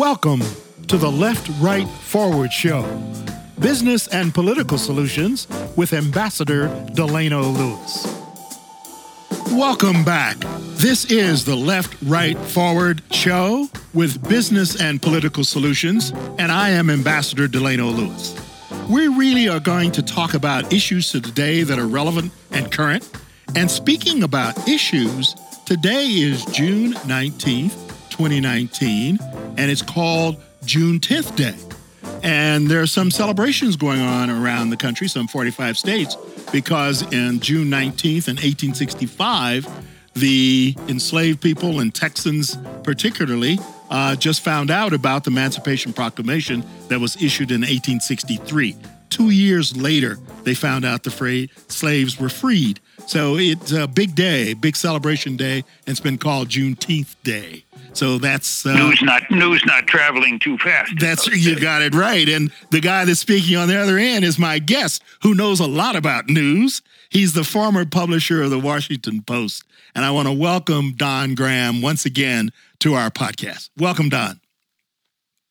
Welcome to the Left Right Forward Show Business and Political Solutions with Ambassador Delano Lewis. Welcome back. This is the Left Right Forward Show with Business and Political Solutions, and I am Ambassador Delano Lewis. We really are going to talk about issues today that are relevant and current. And speaking about issues, today is June 19th, 2019, and it's called Juneteenth Day. And there are some celebrations going on around the country, some 45 states, because in June 19th in 1865, the enslaved people and Texans, particularly, uh, just found out about the Emancipation Proclamation that was issued in 1863. Two years later, they found out the slaves were freed. So it's a big day, big celebration day, and it's been called Juneteenth Day. So that's uh, news not news not traveling too fast. That's you got it right. And the guy that's speaking on the other end is my guest, who knows a lot about news. He's the former publisher of the Washington Post, and I want to welcome Don Graham once again to our podcast. Welcome, Don.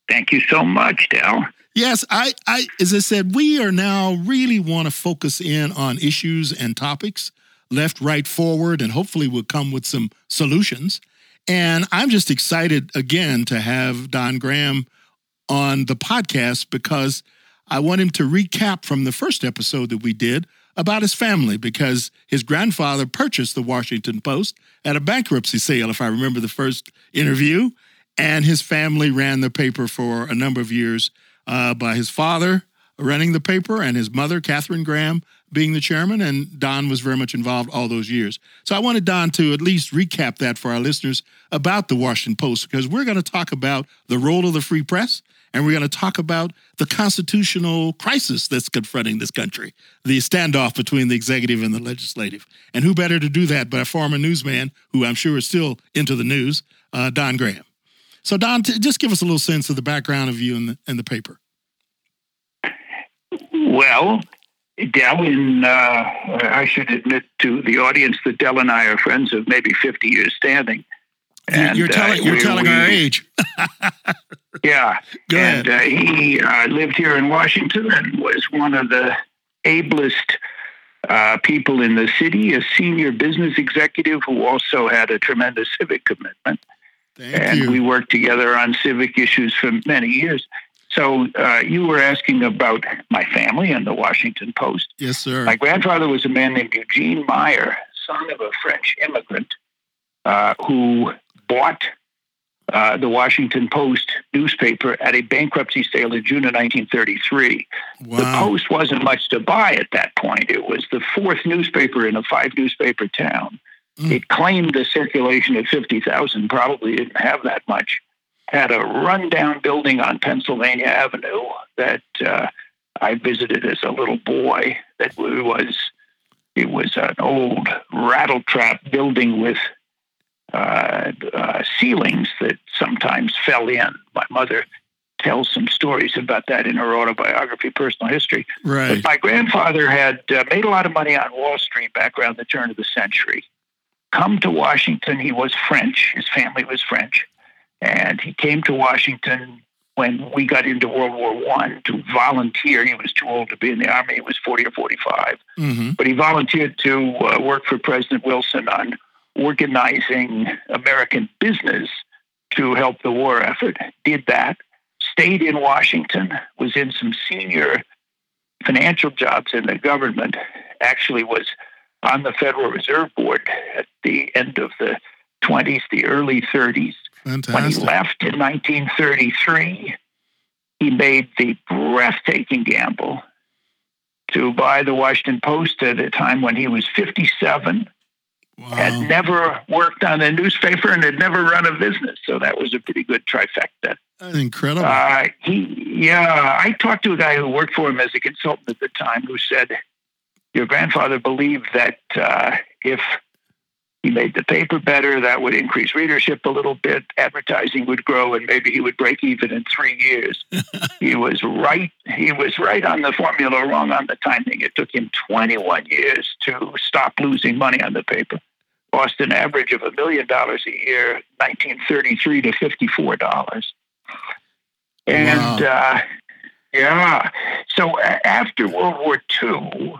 Thank you so much, Del. Yes, I, I, as I said, we are now really want to focus in on issues and topics, left, right, forward, and hopefully we'll come with some solutions. And I'm just excited again to have Don Graham on the podcast because I want him to recap from the first episode that we did about his family because his grandfather purchased the Washington Post at a bankruptcy sale, if I remember the first interview. And his family ran the paper for a number of years uh, by his father running the paper and his mother, Katharine Graham, being the chairman. And Don was very much involved all those years. So I wanted Don to at least recap that for our listeners about the Washington Post because we're going to talk about the role of the free press and we're going to talk about the constitutional crisis that's confronting this country, the standoff between the executive and the legislative. And who better to do that but a former newsman who I'm sure is still into the news, uh, Don Graham. So, Don, t- just give us a little sense of the background of you and the, and the paper. Well, Dell, and uh, I should admit to the audience that Dell and I are friends of maybe 50 years standing. And, you're telling, uh, you're telling we, our age. yeah. Go and uh, he uh, lived here in Washington and was one of the ablest uh, people in the city, a senior business executive who also had a tremendous civic commitment. Thank and you. we worked together on civic issues for many years. So uh, you were asking about my family and the Washington Post. Yes, sir. My grandfather was a man named Eugene Meyer, son of a French immigrant, uh, who bought uh, the Washington Post newspaper at a bankruptcy sale in June of 1933. Wow. The Post wasn't much to buy at that point. It was the fourth newspaper in a five newspaper town. Mm. It claimed a circulation of 50,000, probably didn't have that much. Had a rundown building on Pennsylvania Avenue that uh, I visited as a little boy. That was it was an old rattletrap building with uh, uh, ceilings that sometimes fell in. My mother tells some stories about that in her autobiography, Personal History. Right. But my grandfather had uh, made a lot of money on Wall Street back around the turn of the century. Come to Washington, he was French. His family was French, and he came to Washington when we got into World War One to volunteer. He was too old to be in the army; he was forty or 45 mm-hmm. But he volunteered to uh, work for President Wilson on organizing American business to help the war effort. Did that, stayed in Washington, was in some senior financial jobs in the government, actually was on the Federal Reserve Board at the end of the 20s, the early 30s. Fantastic. When he left in 1933, he made the breathtaking gamble to buy the Washington Post at a time when he was 57 Wow. Had never worked on a newspaper and had never run a business. So that was a pretty good trifecta. That's incredible. Uh, he, yeah, I talked to a guy who worked for him as a consultant at the time who said, Your grandfather believed that uh, if he made the paper better, that would increase readership a little bit, advertising would grow, and maybe he would break even in three years. he was right. He was right on the formula, wrong on the timing. It took him 21 years to stop losing money on the paper lost an average of a million dollars a year, 1933 to 54 dollars. And wow. uh, yeah, so after World War II,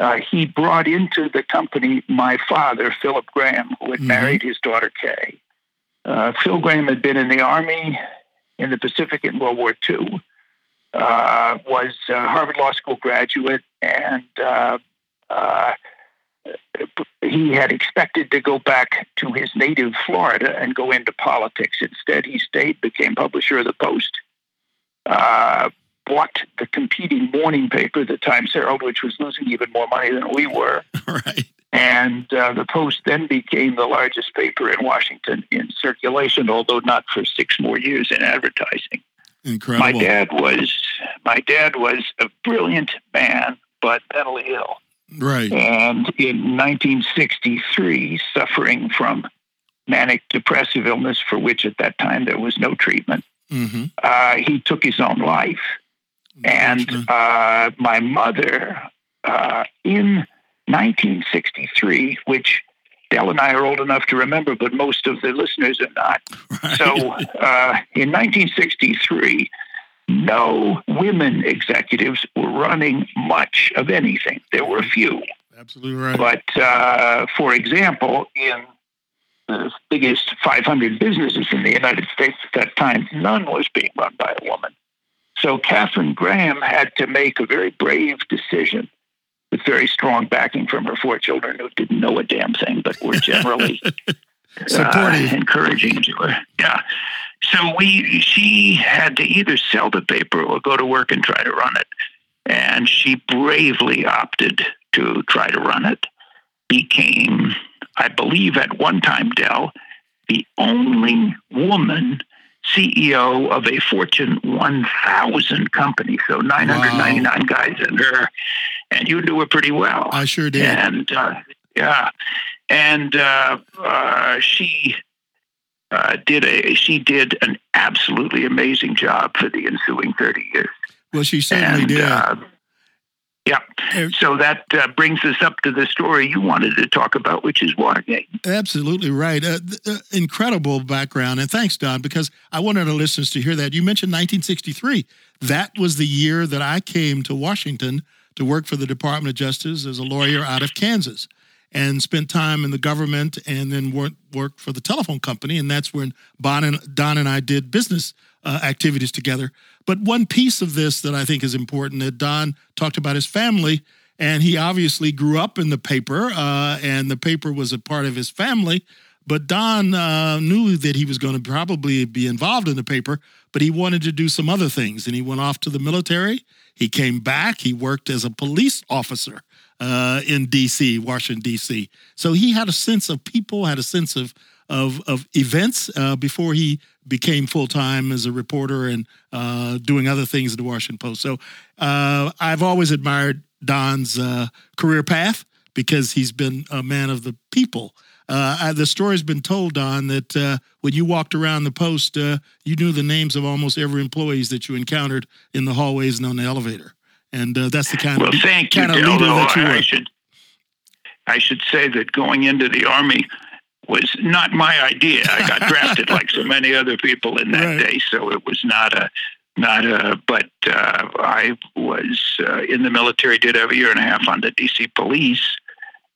uh, he brought into the company my father, Philip Graham, who had mm-hmm. married his daughter Kay. Uh, Phil Graham had been in the Army in the Pacific in World War II, uh, was a Harvard Law School graduate, and uh, uh, he had expected to go back to his native Florida and go into politics. Instead, he stayed, became publisher of the Post, uh, bought the competing morning paper, the Times Herald, which was losing even more money than we were. Right. And uh, the Post then became the largest paper in Washington in circulation, although not for six more years in advertising. Incredible. My dad was my dad was a brilliant man, but mentally ill. Right. And in 1963, suffering from manic depressive illness, for which at that time there was no treatment, mm-hmm. uh, he took his own life. And uh, my mother, uh, in 1963, which Dell and I are old enough to remember, but most of the listeners are not. Right. So uh, in 1963, no women executives were running much of anything. There were a few. Absolutely right. But uh, for example, in the biggest 500 businesses in the United States at that time, none was being run by a woman. So Katharine Graham had to make a very brave decision with very strong backing from her four children who didn't know a damn thing, but were generally uh, encouraging to her. Yeah. So we, she had to either sell the paper or go to work and try to run it. And she bravely opted to try to run it. Became, I believe, at one time, Dell, the only woman CEO of a Fortune 1000 company. So 999 wow. guys in her. And you knew her pretty well. I sure did. And uh, yeah. And uh, uh, she uh, did a she did an absolutely amazing job for the ensuing 30 years. Well, she certainly and, did. Yeah. So that uh, brings us up to the story you wanted to talk about, which is Watergate. Absolutely right. Uh, uh, incredible background. And thanks, Don, because I wanted our listeners to hear that. You mentioned 1963. That was the year that I came to Washington to work for the Department of Justice as a lawyer out of Kansas and spent time in the government and then worked, worked for the telephone company. And that's when Bon and, Don and I did business uh, activities together. But one piece of this that I think is important that Don talked about his family, and he obviously grew up in the paper, uh, and the paper was a part of his family. But Don uh, knew that he was going to probably be involved in the paper, but he wanted to do some other things, and he went off to the military. He came back. He worked as a police officer uh, in D.C., Washington D.C. So he had a sense of people, had a sense of of of events uh, before he became full time as a reporter and uh, doing other things at the Washington Post. So uh, I've always admired Don's uh, career path because he's been a man of the people. Uh, the story's been told, Don, that uh, when you walked around the post, uh, you knew the names of almost every employees that you encountered in the hallways and on the elevator, and that's the kind well, of thank kind you, of leader that you I, were. I should, I should say that going into the army, was not my idea. I got drafted like so many other people in that right. day, so it was not a not a. But uh, I was uh, in the military. Did have a year and a half on the DC police,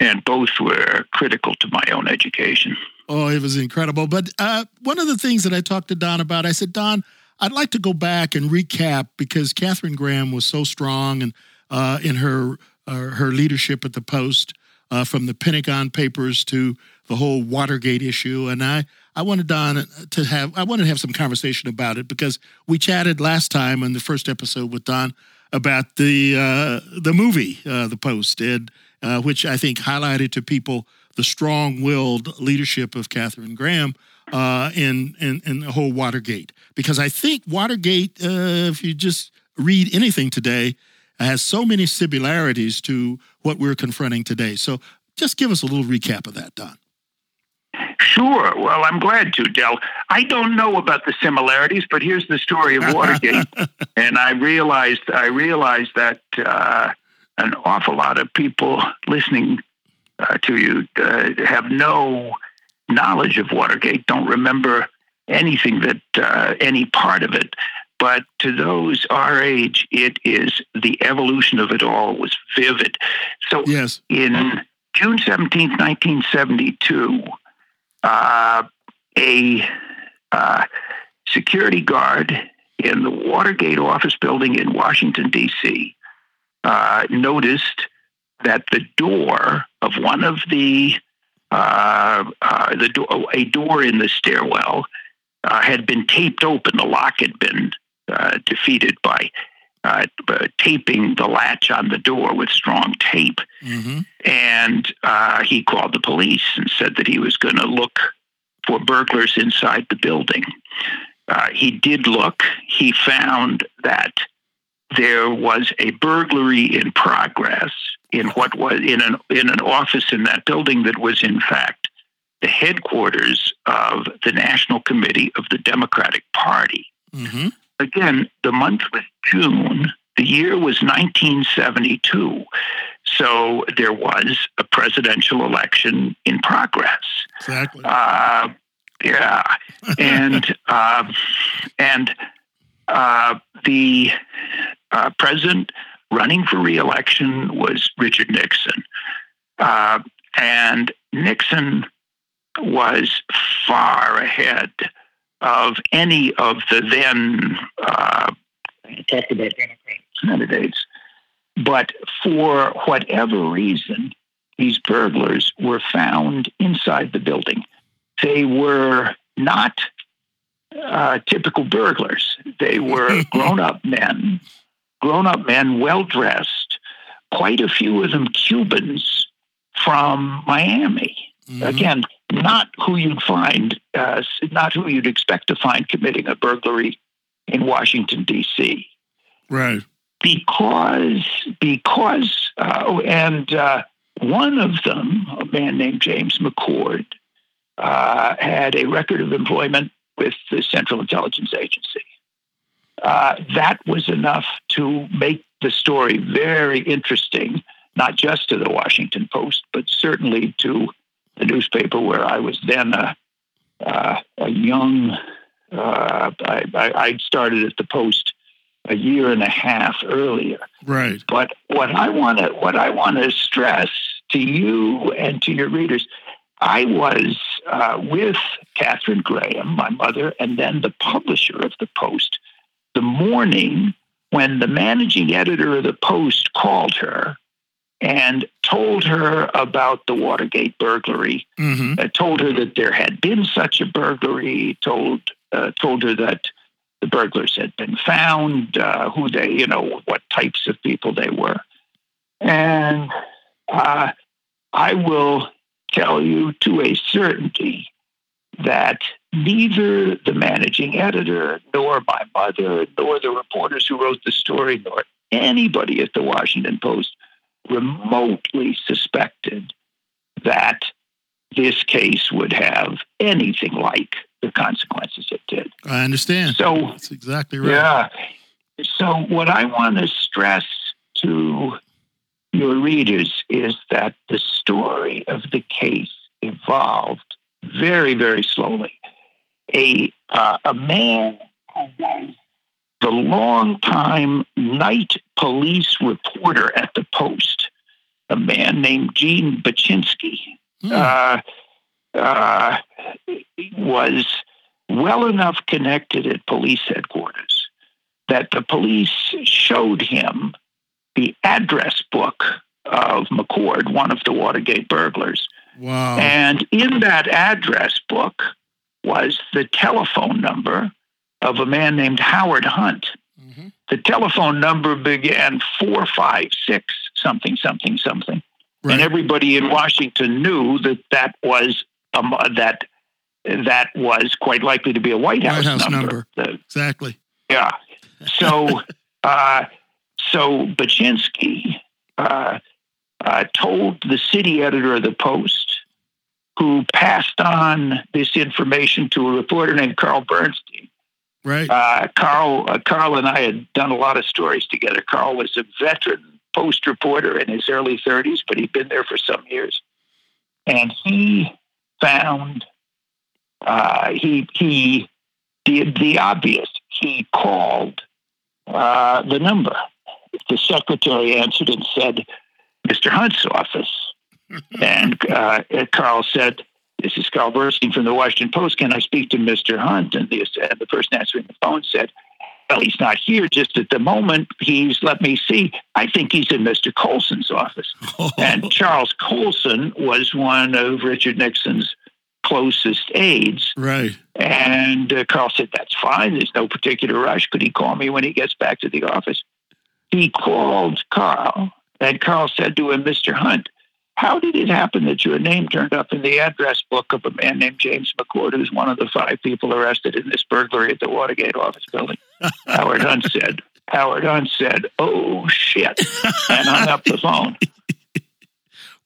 and both were critical to my own education. Oh, it was incredible. But uh, one of the things that I talked to Don about, I said, Don, I'd like to go back and recap because Katharine Graham was so strong and uh, in her uh, her leadership at the Post uh, from the Pentagon Papers to the whole Watergate issue. And I, I wanted Don to have, I wanted to have some conversation about it because we chatted last time on the first episode with Don about the uh, the movie, uh, The Post, and uh, which I think highlighted to people the strong-willed leadership of Katharine Graham uh, in, in in the whole Watergate. Because I think Watergate, uh, if you just read anything today, has so many similarities to what we're confronting today. So just give us a little recap of that, Don. Sure. Well, I'm glad to, Dell. I don't know about the similarities, but here's the story of Watergate. and I realized I realized that uh, an awful lot of people listening uh, to you uh, have no knowledge of Watergate, don't remember anything that uh, any part of it. But to those our age, it is the evolution of it all was vivid. So yes. in June 17, 1972, uh, a uh, security guard in the Watergate office building in Washington, D.C., uh, noticed that the door of one of the uh, uh, the do- a door in the stairwell uh, had been taped open. The lock had been uh, defeated by uh, taping the latch on the door with strong tape. Mm-hmm. And uh, he called the police and said that he was going to look for burglars inside the building. Uh, he did look. He found that there was a burglary in progress in what was in an in an office in that building that was in fact the headquarters of the National Committee of the Democratic Party. Mm-hmm. Again, the month was June. The year was 1972. So there was a presidential election in progress. Exactly. Uh, yeah, and uh, and uh, the uh, president running for reelection was Richard Nixon, uh, and Nixon was far ahead of any of the then uh, talked about Democratic candidates. But for whatever reason, these burglars were found inside the building. They were not uh, typical burglars. They were grown up men, grown up men, well dressed, quite a few of them Cubans from Miami. Mhm. Again, not who you'd find, uh, not who you'd expect to find committing a burglary in Washington, D.C Right. because because uh, oh, and uh, one of them, a man named James McCord, uh, had a record of employment with the Central Intelligence Agency. Uh, that was enough to make the story very interesting, not just to the Washington Post, but certainly to the newspaper where I was then a, uh, a young. Uh, I, I, started at the Post a year and a half earlier. Right. But what I want to what I want to stress to you and to your readers, I was uh, with Katharine Graham, my mother, and then the publisher of the Post, the morning when the managing editor of the Post called her and told her about the Watergate burglary. Mm-hmm. Uh, told her that there had been such a burglary. Told uh, told her that the burglars had been found, uh, who they, you know, what types of people they were. And uh, I will tell you to a certainty that neither the managing editor, nor my mother, nor the reporters who wrote the story, nor anybody at the Washington Post remotely suspected that this case would have anything like the consequences it did. I understand. So, That's exactly right. yeah. So, what I want to stress to your readers is that the story of the case evolved very, very slowly. A uh, a man who was the longtime night police reporter at the Post, a man named Gene Bachinski, Hmm. uh, uh, was well enough connected at police headquarters that the police showed him the address book of McCord, one of the Watergate burglars. wow. And in that address book was the telephone number of a man named Howard Hunt. Mhm. The telephone number began 456 something, something, something Right. and everybody in Washington knew that that was um, that that was quite likely to be a White House, White House number. number. The- exactly. yeah. So, uh, so Bachinski uh, uh, told the city editor of the Post, who passed on this information to a reporter named Carl Bernstein. Right. Uh, Carl, uh, Carl and I had done a lot of stories together. Carl was a veteran Post reporter in his early 30s, but he'd been there for some years, and he found uh, he he did the obvious. he called uh, the number. The secretary answered and said, Mr. Hunt's office. and uh, Carl said, This is Carl Bernstein from the Washington Post. Can I speak to Mr. Hunt? And the, uh, the person answering the phone said, Well, he's not here just at the moment. He's, let me see, I think he's in Mr. Colson's office. and Charles Colson was one of Richard Nixon's closest aides. Right. And uh, Carl said, That's fine. There's no particular rush. Could he call me when he gets back to the office? He called Carl, and Carl said to him, Mr. Hunt, how did it happen that your name turned up in the address book of a man named James McCord, who's one of the five people arrested in this burglary at the Watergate office building? Howard Hunt said, Howard Hunt said, Oh shit, and hung up the phone.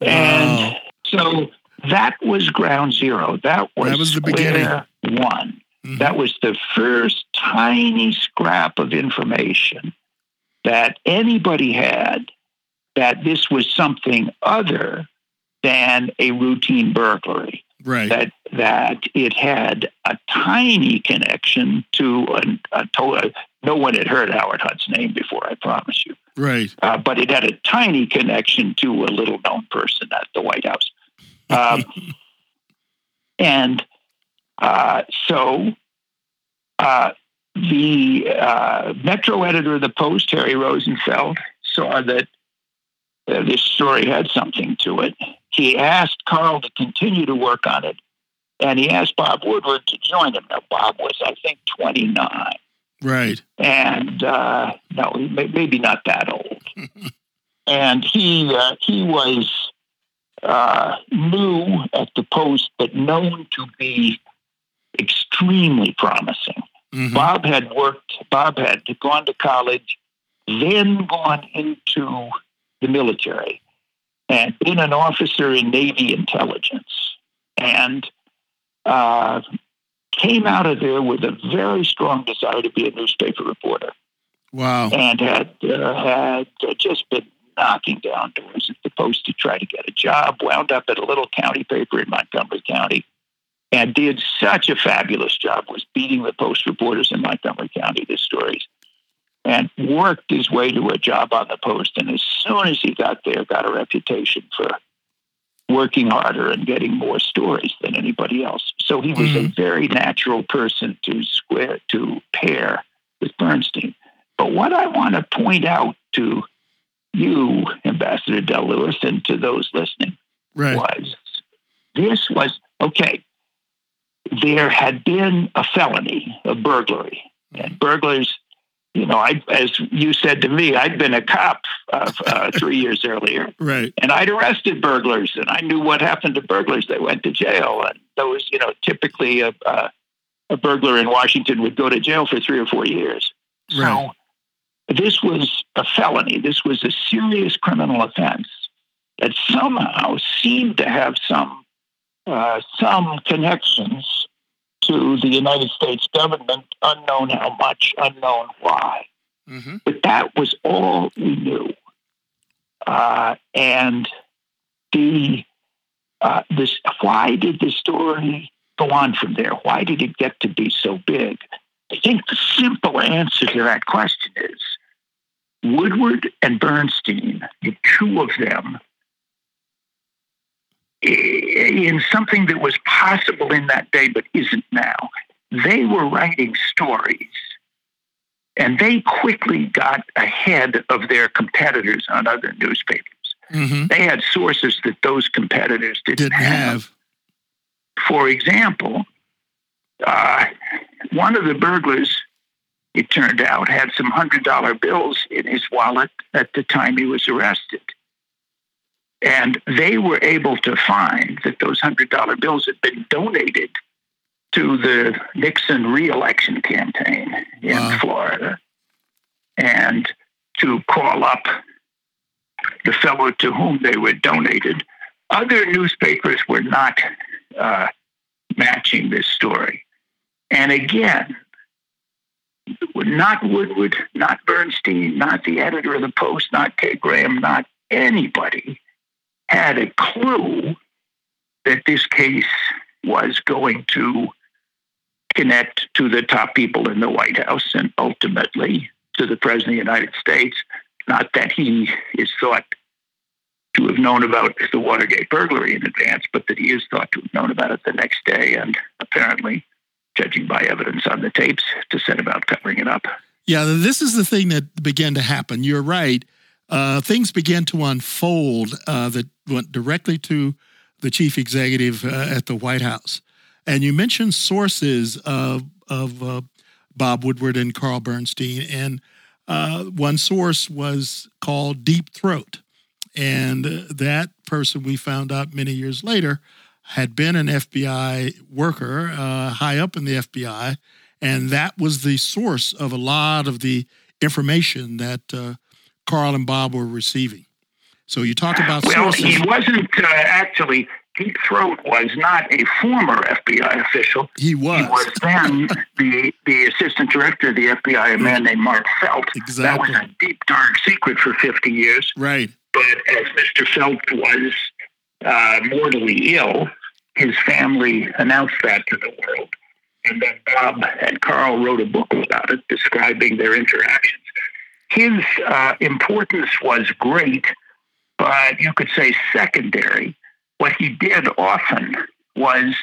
Wow. And so that was ground zero. That was, That was the beginning. one. Mhm. That was the first tiny scrap of information that anybody had that this was something other than a routine burglary. right. That that it had a tiny connection to a, a total. No one had heard Howard Hunt's name before. I promise you right. uh, but it had a tiny connection to a little known person at the White House. Um, and uh, so uh, the uh, Metro editor of the Post, Harry Rosenfeld, saw that uh, this story had something to it. He asked Carl to continue to work on it, and he asked Bob Woodward to join him. Now, Bob was, I think, 29 Right. and uh, no, maybe not that old. and he uh, he was uh, new at the post, but known to be extremely promising. Mhm. Bob had worked. Bob had gone to college, then gone into the military, and been an officer in Navy intelligence, and uh, came out of there with a very strong desire to be a newspaper reporter, Wow. and had uh, had just been knocking down doors at the post to try to get a job. Wound up at a little county paper in Montgomery County, and did such a fabulous job. Was beating the post reporters in Montgomery County to stories, and worked his way to a job on the post. And as soon as he got there, got a reputation for working harder and getting more stories than anybody else. So he was a mm-hmm. very natural person to square to pair with Bernstein. But what I want to point out to you, Ambassador Del Lewis, and to those listening Right. was this was okay. There had been a felony, a burglary, and burglars. You know, I, as you said to me, I'd been a cop uh, uh, three years earlier, Right. and I'd arrested burglars, and I knew what happened to burglars. They went to jail, and those, you know, typically a, a, a burglar in Washington would go to jail for three or four years. Right. So this was a felony. This was a serious criminal offense that somehow seemed to have some uh, some connections to the United States government, unknown how much, unknown why. Mm-hmm. But that was all we knew. Uh, and the uh, this why did the story go on from there? Why did it get to be so big? I think the simple answer to that question is Woodward and Bernstein, the two of them, in something that was possible in that day but isn't now, they were writing stories and they quickly got ahead of their competitors on other newspapers. Mm-hmm. They had sources that those competitors didn't, Didn't have. For example, uh, one of the burglars, it turned out, had some hundred dollar bills in his wallet at the time he was arrested. And they were able to find that those hundred dollar bills had been donated to the Nixon reelection campaign in Wow. Florida. And to call up the fellow to whom they were donated. Other newspapers were not uh, matching this story. And again, not Woodward, not Bernstein, not the editor of the Post, not Kay Graham, not anybody had a clue that this case was going to connect to the top people in the White House and ultimately to the President of the United States. Not that he is thought to have known about the Watergate burglary in advance, but that he is thought to have known about it the next day and apparently, judging by evidence on the tapes, to set about covering it up. Yeah, this is the thing that began to happen. You're right. Uh, things began to unfold uh, that went directly to the chief executive uh, at the White House. And you mentioned sources of, of uh, Bob Woodward and Carl Bernstein. And uh, one source was called Deep Throat. And that person we found out many years later had been an FBI worker uh, high up in the FBI. And that was the source of a lot of the information that uh, Carl and Bob were receiving. So you talk about well, sources. he wasn't uh, actually. Deep Throat was not a former FBI official. He was. He was then the the assistant director of the FBI, a man named Mark Felt. Exactly. That was a deep dark secret for fifty years. Right. But as Mr. Felt was uh, mortally ill, his family announced that to the world. And then Bob and Carl wrote a book about it, describing their interactions. His uh, importance was great, but you could say secondary. What he did often was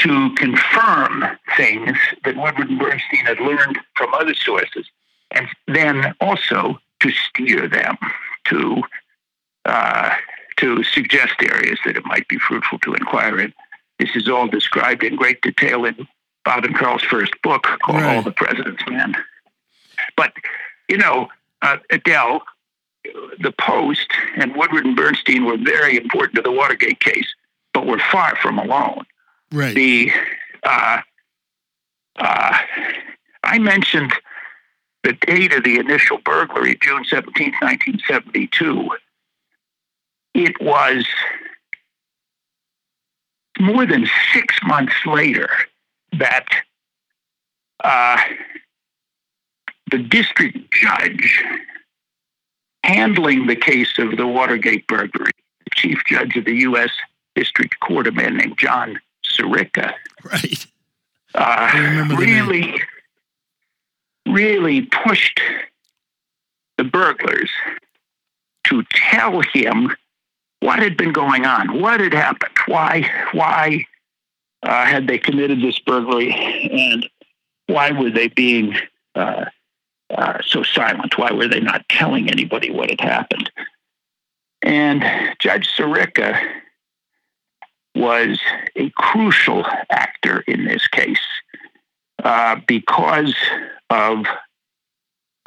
to confirm things that Woodward and Bernstein had learned from other sources, and then also to steer them to uh, to suggest areas that it might be fruitful to inquire in. This is all described in great detail in Bob and Carl's first book called Right. All the President's Men. But, you know, uh, Adele, the Post and Woodward and Bernstein were very important to the Watergate case, but were far from alone. Right. The uh, uh, I mentioned the date of the initial burglary, June 17, 1972. It was more than six months later that uh, the district judge handling the case of the Watergate burglary, the chief judge of the U.S. District Court, a man named John Sirica, right. uh, remember the name. really, really pushed the burglars to tell him what had been going on, what had happened, why, why uh, had they committed this burglary, and why were they being uh, uh, so silent? Why were they not telling anybody what had happened? And Judge Sirica was a crucial actor in this case uh, because of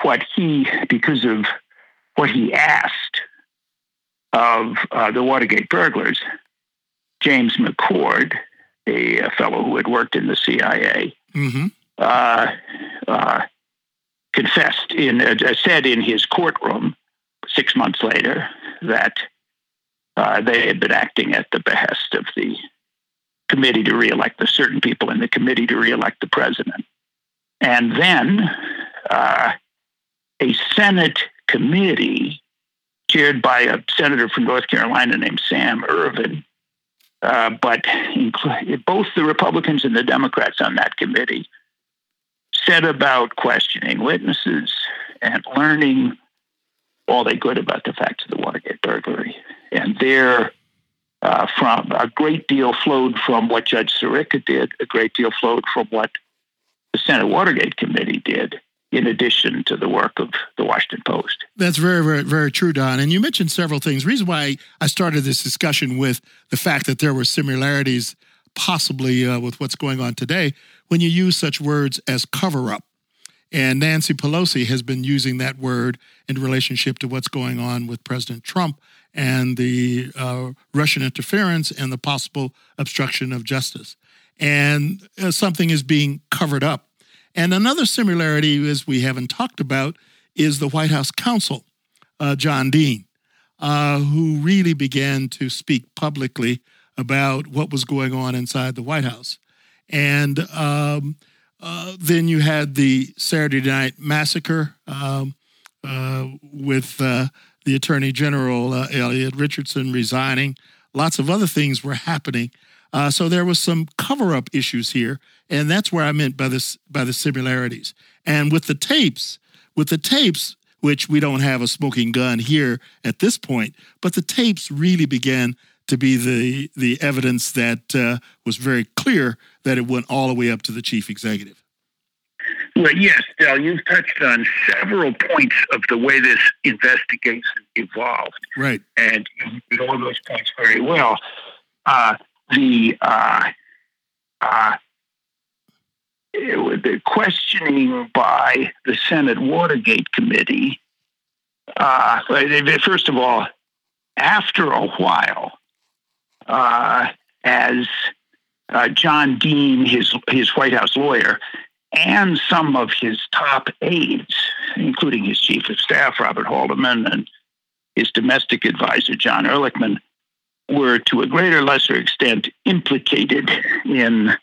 what he, because of what he asked of uh, the Watergate burglars. James McCord, a, a fellow who had worked in the CIA, Mm-hmm. uh, uh, confessed in uh, said in his courtroom six months later that uh, they had been acting at the behest of the committee to reelect the certain people in the committee to reelect the president, and then uh, a Senate committee chaired by a senator from North Carolina named Sam Ervin. Uh, but both the Republicans and the Democrats on that committee set about questioning witnesses and learning all they could about the facts of the Watergate burglary. And there, uh, from a great deal flowed from what Judge Sirica did, a great deal flowed from what the Senate Watergate Committee did, in addition to the work of the Washington Post. That's very, very, very true, Don. And you mentioned several things. reason why I started this discussion with the fact that there were similarities, possibly uh, with what's going on today, when you use such words as cover up. And Nancy Pelosi has been using that word in relationship to what's going on with President Trump and the uh, Russian interference and the possible obstruction of justice. And uh, something is being covered up. And another similarity, as we haven't talked about, is the White House counsel, uh, John Dean, uh, who really began to speak publicly about what was going on inside the White House. And um, uh, then you had the Saturday Night Massacre um, uh, with uh, the Attorney General, uh, Elliot Richardson, resigning. Lots of other things were happening. Uh, so there was some cover up issues here, and that's where I meant by this by the similarities. And with the tapes, with the tapes, which we don't have a smoking gun here at this point, but the tapes really began to be the the evidence that uh, was very clear that it went all the way up to the chief executive. Well, yes, Del, you've touched on several points of the way this investigation evolved. Right. And you know those points very well. Uh, the uh, uh, the questioning by the Senate Watergate Committee. Uh, first of all, after a while, uh, as uh, John Dean, his his White House lawyer, and some of his top aides, including his chief of staff, Robert Haldeman, and his domestic advisor, John Ehrlichman, were to a greater or lesser extent implicated in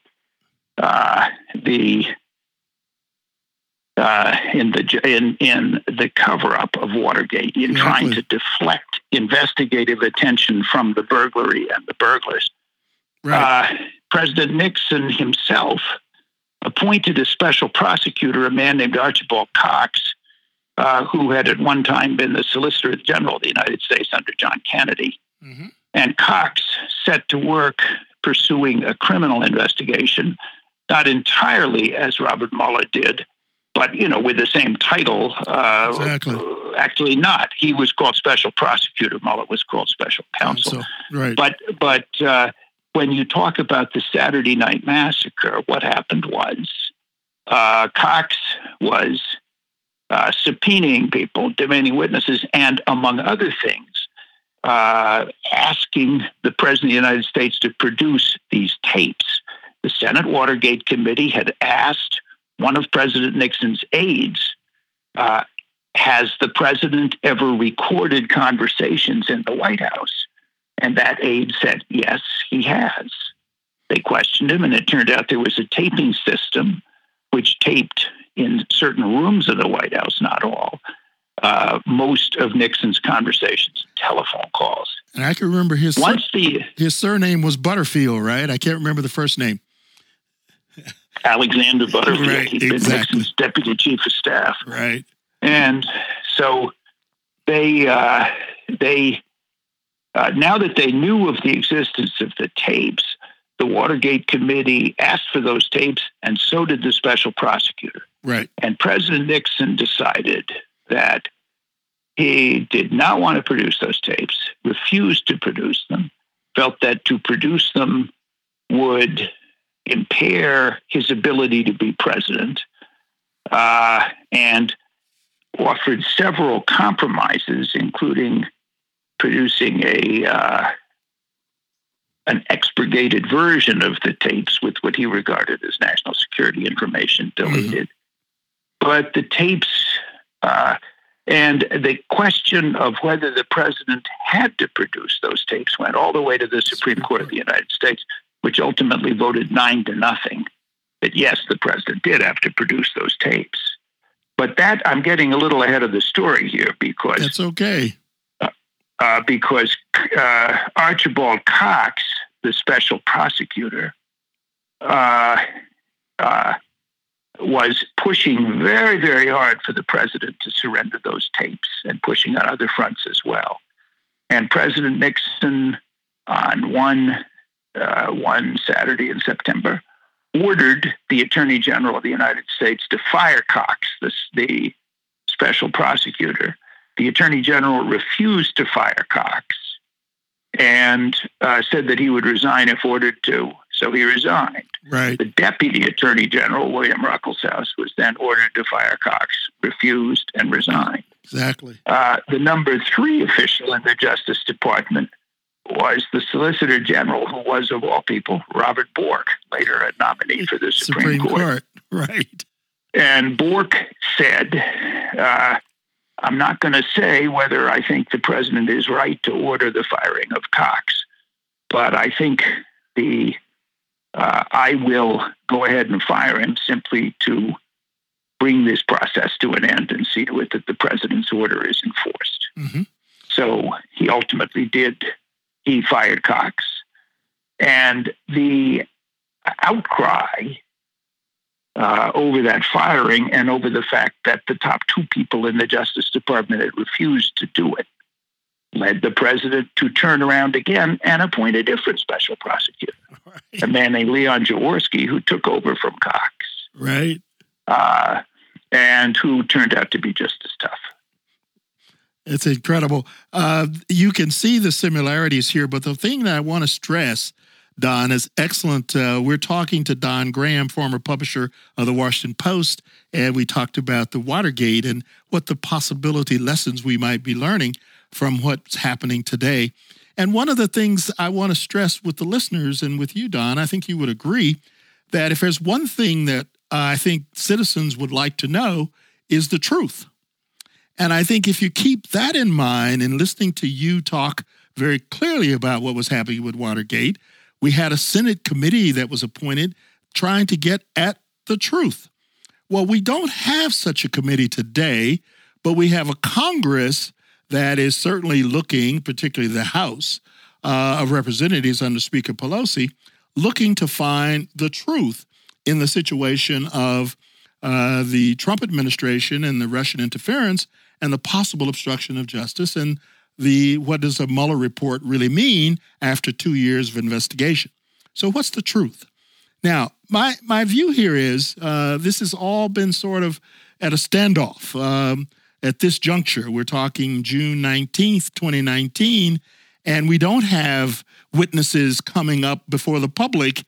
uh, the uh, in the in in the cover up of Watergate, in exactly. trying to deflect investigative attention from the burglary and the burglars. Right. Uh, President Nixon himself appointed a special prosecutor, a man named Archibald Cox, uh, who had at one time been the Solicitor General of the United States under John Kennedy. Mm-hmm. And Cox set to work pursuing a criminal investigation, not entirely as Robert Mueller did, but you know, with the same title. Uh, exactly. Actually, not. He was called special prosecutor. Mueller was called special counsel. So, right. But but uh, when you talk about the Saturday Night Massacre, what happened was uh, Cox was uh, subpoenaing people, demanding witnesses, and among other things, uh, asking the President of the United States to produce these tapes. The Senate Watergate Committee had asked one of President Nixon's aides, uh, Has the president ever recorded conversations in the White House? And that aide said, Yes, he has. They questioned him, and it turned out there was a taping system which taped in certain rooms of the White House, not all, uh, most of Nixon's conversations, telephone calls. And I can remember his once the his surname was Butterfield, right? I can't remember the first name. Alexander Butterfield. Right, He'd exactly. been Nixon's deputy chief of staff. Right. And so they uh, they uh, now that they knew of the existence of the tapes, the Watergate committee asked for those tapes, and so did the special prosecutor. Right. And President Nixon decided that he did not want to produce those tapes, refused to produce them, felt that to produce them would impair his ability to be president, uh, and offered several compromises, including producing a uh, an expurgated version of the tapes with what he regarded as national security information deleted. Mm-hmm. But the tapes uh, and the question of whether the president had to produce those tapes went all the way to the Supreme Court of the United States, which ultimately voted nine to nothing that yes, the president did have to produce those tapes. But that I'm getting a little ahead of the story here because that's okay. Uh, uh, because uh, Archibald Cox, the special prosecutor, uh, uh, was pushing very, very hard for the president to surrender those tapes and pushing on other fronts as well. And President Nixon, on one uh, one Saturday in September, ordered the Attorney General of the United States to fire Cox, this, the special prosecutor. The Attorney General refused to fire Cox and uh, said that he would resign if ordered to. So he resigned. Right. The Deputy Attorney General, William Ruckelshaus, was then ordered to fire Cox, refused, and resigned. Exactly. Uh, the number three official in the Justice Department was the Solicitor General, who was, of all people, Robert Bork, later a nominee for the Supreme, Supreme Court. Court. Right. And Bork said, uh, I'm not going to say whether I think the president is right to order the firing of Cox, but I think the uh, I will go ahead and fire him simply to bring this process to an end and see to it that the president's order is enforced. Mm-hmm. So he ultimately did. He fired Cox. And the outcry uh, over that firing and over the fact that the top two people in the Justice Department had refused to do it led the president to turn around again and appoint a different special prosecutor, right. a man named Leon Jaworski, who took over from Cox. Right. Uh, and who turned out to be just as tough. It's incredible. Uh, you can see the similarities here, but the thing that I want to stress, Don, is excellent. Uh, we're talking to Don Graham, former publisher of the Washington Post, and we talked about the Watergate and what the possibility lessons we might be learning from what's happening today. And one of the things I want to stress with the listeners and with you, Don, I think you would agree that if there's one thing that I think citizens would like to know is the truth. And I think if you keep that in mind and listening to you talk very clearly about what was happening with Watergate, we had a Senate committee that was appointed trying to get at the truth. Well, we don't have such a committee today, but we have a Congress that is certainly looking, particularly the House uh, of Representatives under Speaker Pelosi, looking to find the truth in the situation of uh, the Trump administration and the Russian interference and the possible obstruction of justice and the what does a Mueller report really mean after two years of investigation. So what's the truth? Now, my my view here is uh, this has all been sort of at a standoff. Um, at this juncture, we're talking June 19th, 2019, and we don't have witnesses coming up before the public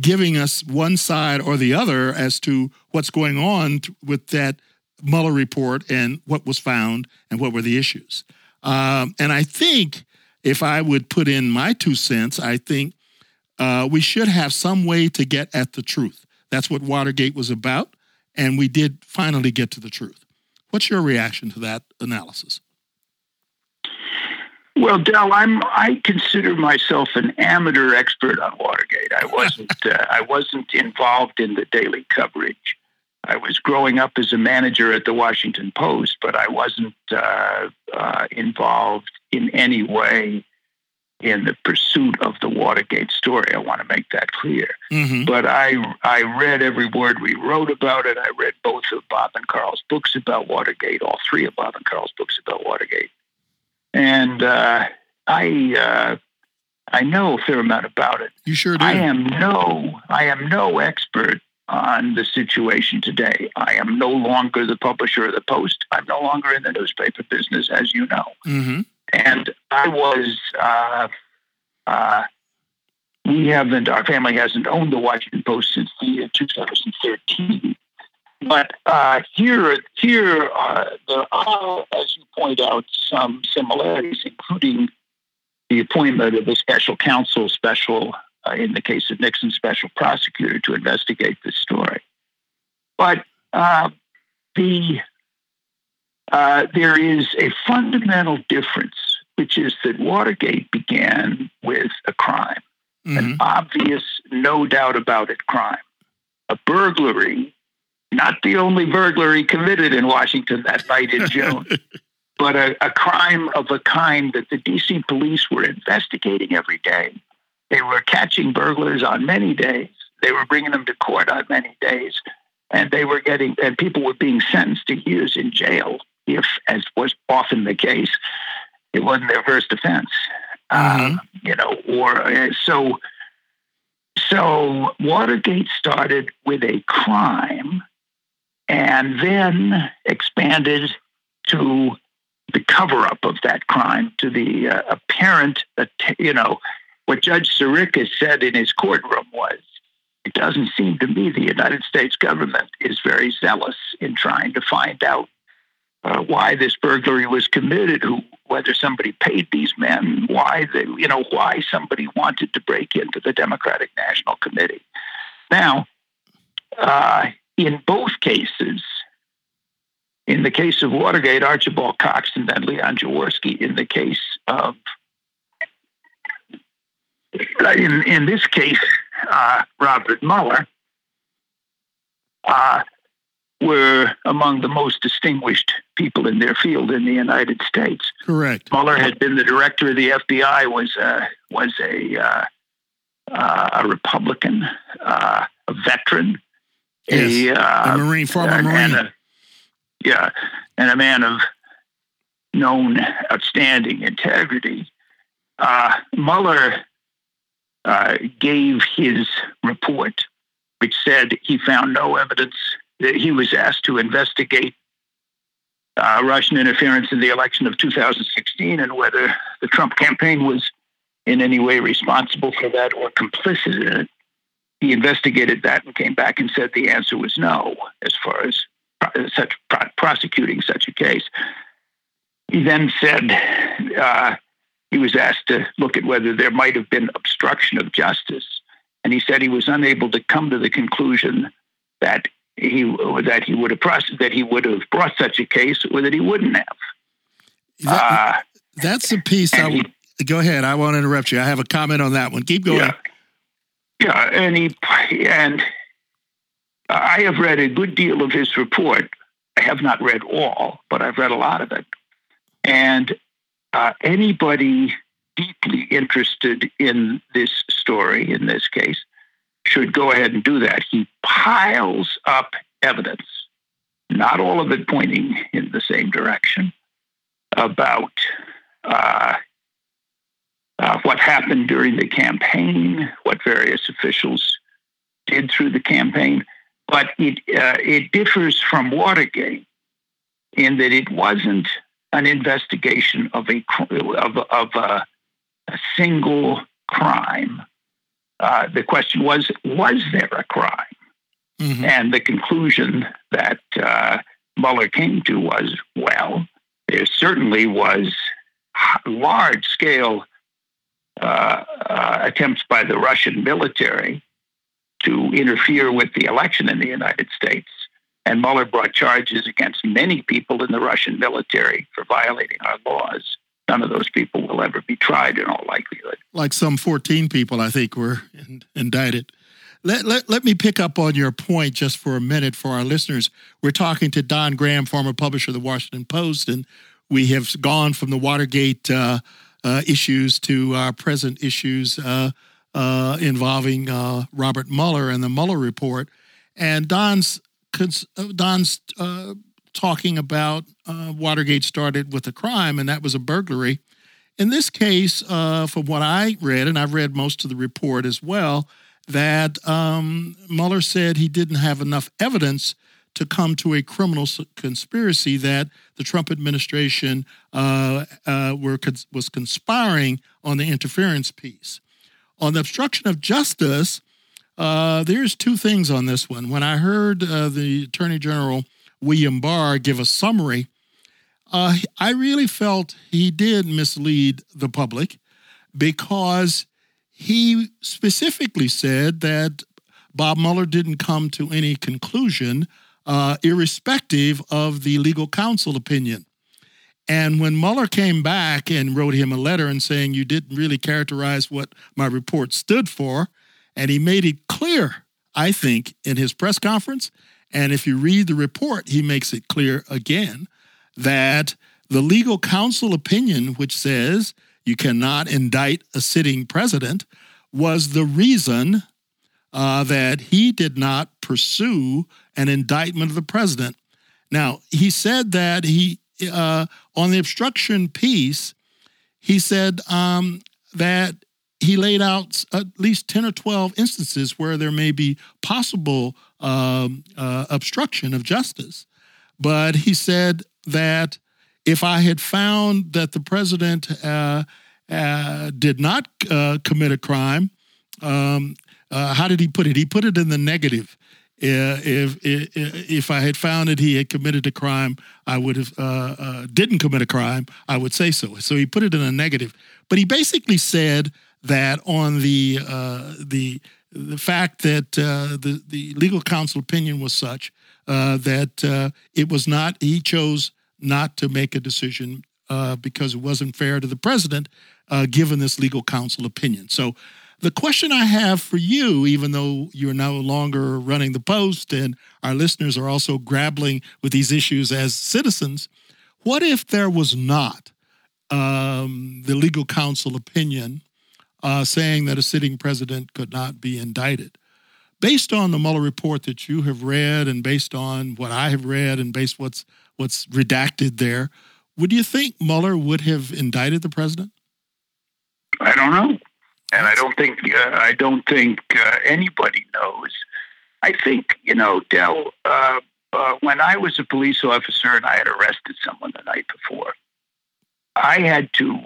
giving us one side or the other as to what's going on with that Mueller report and what was found and what were the issues. Um, and I think if I would put in my two cents, I think uh, we should have some way to get at the truth. That's what Watergate was about. And we did finally get to the truth. What's your reaction to that analysis? Well, Del, I'm I consider myself an amateur expert on Watergate. I wasn't uh, I wasn't involved in the daily coverage. I was growing up as a manager at the Washington Post, but I wasn't uh, uh, involved in any way in the pursuit of the Watergate story. I want to make that clear. Mm-hmm. But I I read every word we wrote about it. I read both of Bob and Carl's books about Watergate, all three of Bob and Carl's books about Watergate, and uh, I uh, I know a fair amount about it. You sure do. I am no I am no expert on the situation today. I am no longer the publisher of the Post. I'm no longer in the newspaper business, as you know. Mm-hmm. And I was, uh, uh, we haven't, our family hasn't owned the Washington Post since the year 2013. But uh, here, here uh, there are, as you point out, some similarities, including the appointment of a special counsel, special, uh, in the case of Nixon's special prosecutor to investigate this story. But uh, the uh, there is a fundamental difference, which is that Watergate began with a crime, mm-hmm. an obvious, no doubt about it crime, a burglary, not the only burglary committed in Washington that night in June. but a, a crime of a kind that the DC police were investigating every day. They were catching burglars on many days. They were bringing them to court on many days and they were getting and people were being sentenced to years in jail if, as was often the case, it wasn't their first offense. Mm-hmm. Um, you know, or uh, so. So Watergate started with a crime, and then expanded to the cover-up of that crime, to the uh, apparent, you know, what Judge Sirica said in his courtroom was, it doesn't seem to me the United States government is very zealous in trying to find out uh, why this burglary was committed, who, whether somebody paid these men, why they, you know, why somebody wanted to break into the Democratic National Committee. Now, uh, in both cases, in the case of Watergate, Archibald Cox and then Leon Jaworski. In the case of, in, in this case, uh, Robert Mueller, uh, were among the most distinguished people in their field in the United States. Correct. Mueller had been the director of the FBI, was a, was a uh, uh, a Republican, uh, a veteran, yes, a, uh, a Marine, former Marine. A, yeah, and a man of known outstanding integrity. Uh, Mueller uh, gave his report, which said he found no evidence that he was asked to investigate uh, Russian interference in the election of 2016 and whether the Trump campaign was in any way responsible for that or complicit in it. He investigated that and came back and said the answer was no, as far as such prosecuting such a case. He then said uh, he was asked to look at whether there might have been obstruction of justice, and he said he was unable to come to the conclusion that he that he would have processed, that he would have brought such a case or that he wouldn't have. That, uh, that's the piece I would he, go ahead. I won't interrupt you. I have a comment on that one. Keep going. Yeah, yeah and he and I have read a good deal of his report. I have not read all, but I've read a lot of it. And uh, anybody deeply interested in this story, in this case, should go ahead and do that. He piles up evidence, not all of it pointing in the same direction, about uh, uh, what happened during the campaign, what various officials did through the campaign. But it, uh, it differs from Watergate in that it wasn't an investigation of a of, of a, a single crime uh, the question was, was there a crime? Mm-hmm. And the conclusion that uh, Mueller came to was, well, there certainly was large scale uh, uh, attempts by the Russian military to interfere with the election in the United States. And Mueller brought charges against many people in the Russian military for violating our laws none of those people will ever be tried in all likelihood. Like some 14 people, I think, were in, indicted. Let, let, let me pick up on your point just for a minute for our listeners. We're talking to Don Graham, former publisher of the Washington Post, and we have gone from the Watergate uh, uh, issues to our present issues uh, uh involving uh, Robert Mueller and the Mueller report. And Don's Don's uh, talking about uh, Watergate started with a crime, and that was a burglary. In this case, uh, from what I read, and I've read most of the report as well, that um, Mueller said he didn't have enough evidence to come to a criminal conspiracy that the Trump administration uh, uh, were was conspiring on the interference piece. On the obstruction of justice, uh, there's two things on this one. When I heard uh, the Attorney General William Barr give a summary, uh, I really felt he did mislead the public because he specifically said that Bob Mueller didn't come to any conclusion, uh, irrespective of the legal counsel opinion. And when Mueller came back and wrote him a letter and saying you didn't really characterize what my report stood for, and he made it clear, I think, in his press conference and if you read the report, he makes it clear again that the legal counsel opinion, which says you cannot indict a sitting president, was the reason uh, that he did not pursue an indictment of the president. Now, he said that he, uh, on the obstruction piece, he said um, that he laid out at least 10 or 12 instances where there may be possible um, uh, obstruction of justice. But he said that if I had found that the president uh, uh, did not uh, commit a crime, um, uh, how did he put it? He put it in the negative. Uh, if, if, if I had found that he had committed a crime, I would have didn't commit a crime. I would say so. So he put it in a negative. But he basically said that on the the the fact that uh, the the legal counsel opinion was such uh, that uh, it was not he chose not to make a decision uh, because it wasn't fair to the president uh, given this legal counsel opinion. So the question I have for you, even though you're no longer running the post and our listeners are also grappling with these issues as citizens, what if there was not um, the legal counsel opinion uh, saying that a sitting president could not be indicted. Based on the Mueller report that you have read, and based on what I have read, and based what's what's redacted there, would you think Mueller would have indicted the president? I don't know, and I don't think uh, I don't think uh, anybody knows. I think you know, Del. Uh, uh, when I was a police officer and I had arrested someone the night before, I had to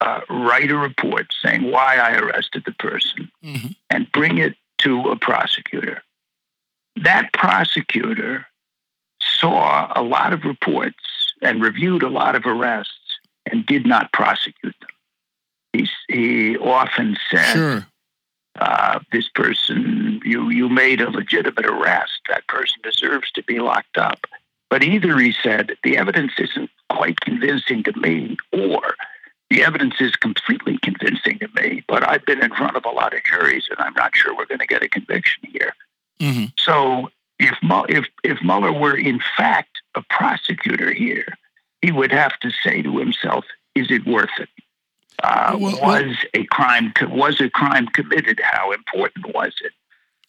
uh, write a report saying why I arrested the person mm-hmm. and bring it to a prosecutor. That prosecutor saw a lot of reports and reviewed a lot of arrests and did not prosecute them. He, he often said, sure. uh, This person, you, you made a legitimate arrest. That person deserves to be locked up. But either he said, The evidence isn't quite convincing to me, or the evidence is completely convincing to me, but I've been in front of a lot of juries and I'm not sure we're going to get a conviction here. Mm-hmm. So if, if, if Mueller were in fact a prosecutor here, he would have to say to himself, is it worth it? Uh, well, was well, a crime was a crime committed? How important was it?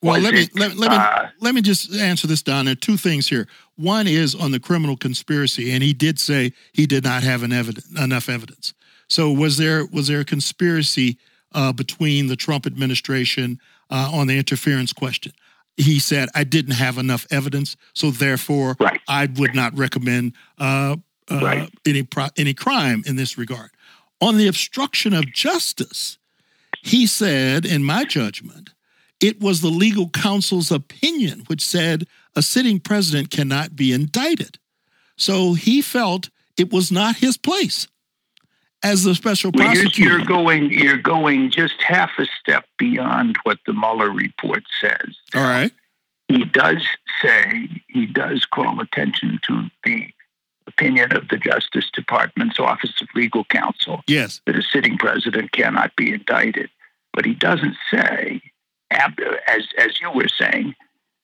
Well, let me let, let, me uh, let me just answer this, Don. There are two things here. One is on the criminal conspiracy, and he did say he did not have an enough evidence. So was there was there a conspiracy uh, between the Trump administration uh, on the interference question? He said I didn't have enough evidence, so therefore right. I would not recommend uh, uh right. any pro- any crime in this regard. On the obstruction of justice, he said, in my judgment, it was the legal counsel's opinion which said a sitting president cannot be indicted. So he felt it was not his place as the special well, prosecutor. You're, going, you're going just half a step beyond what the Mueller report says. All right. He does say, he does call attention to the opinion of the Justice Department's Office of Legal Counsel. Yes. That a sitting president cannot be indicted. But he doesn't say, as, as you were saying,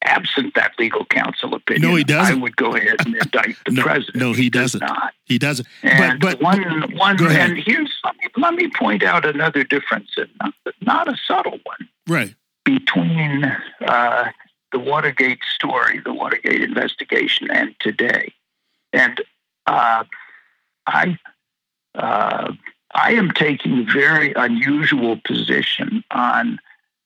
absent that legal counsel opinion, no, he doesn't. I would go ahead and indict the no, president. No, he, he doesn't. Does not. He doesn't. And but, but one, one, and here's let me, let me point out another difference, and not, not a subtle one, right, between uh, the Watergate story, the Watergate investigation, and today. And uh, I, uh, I am taking a very unusual position on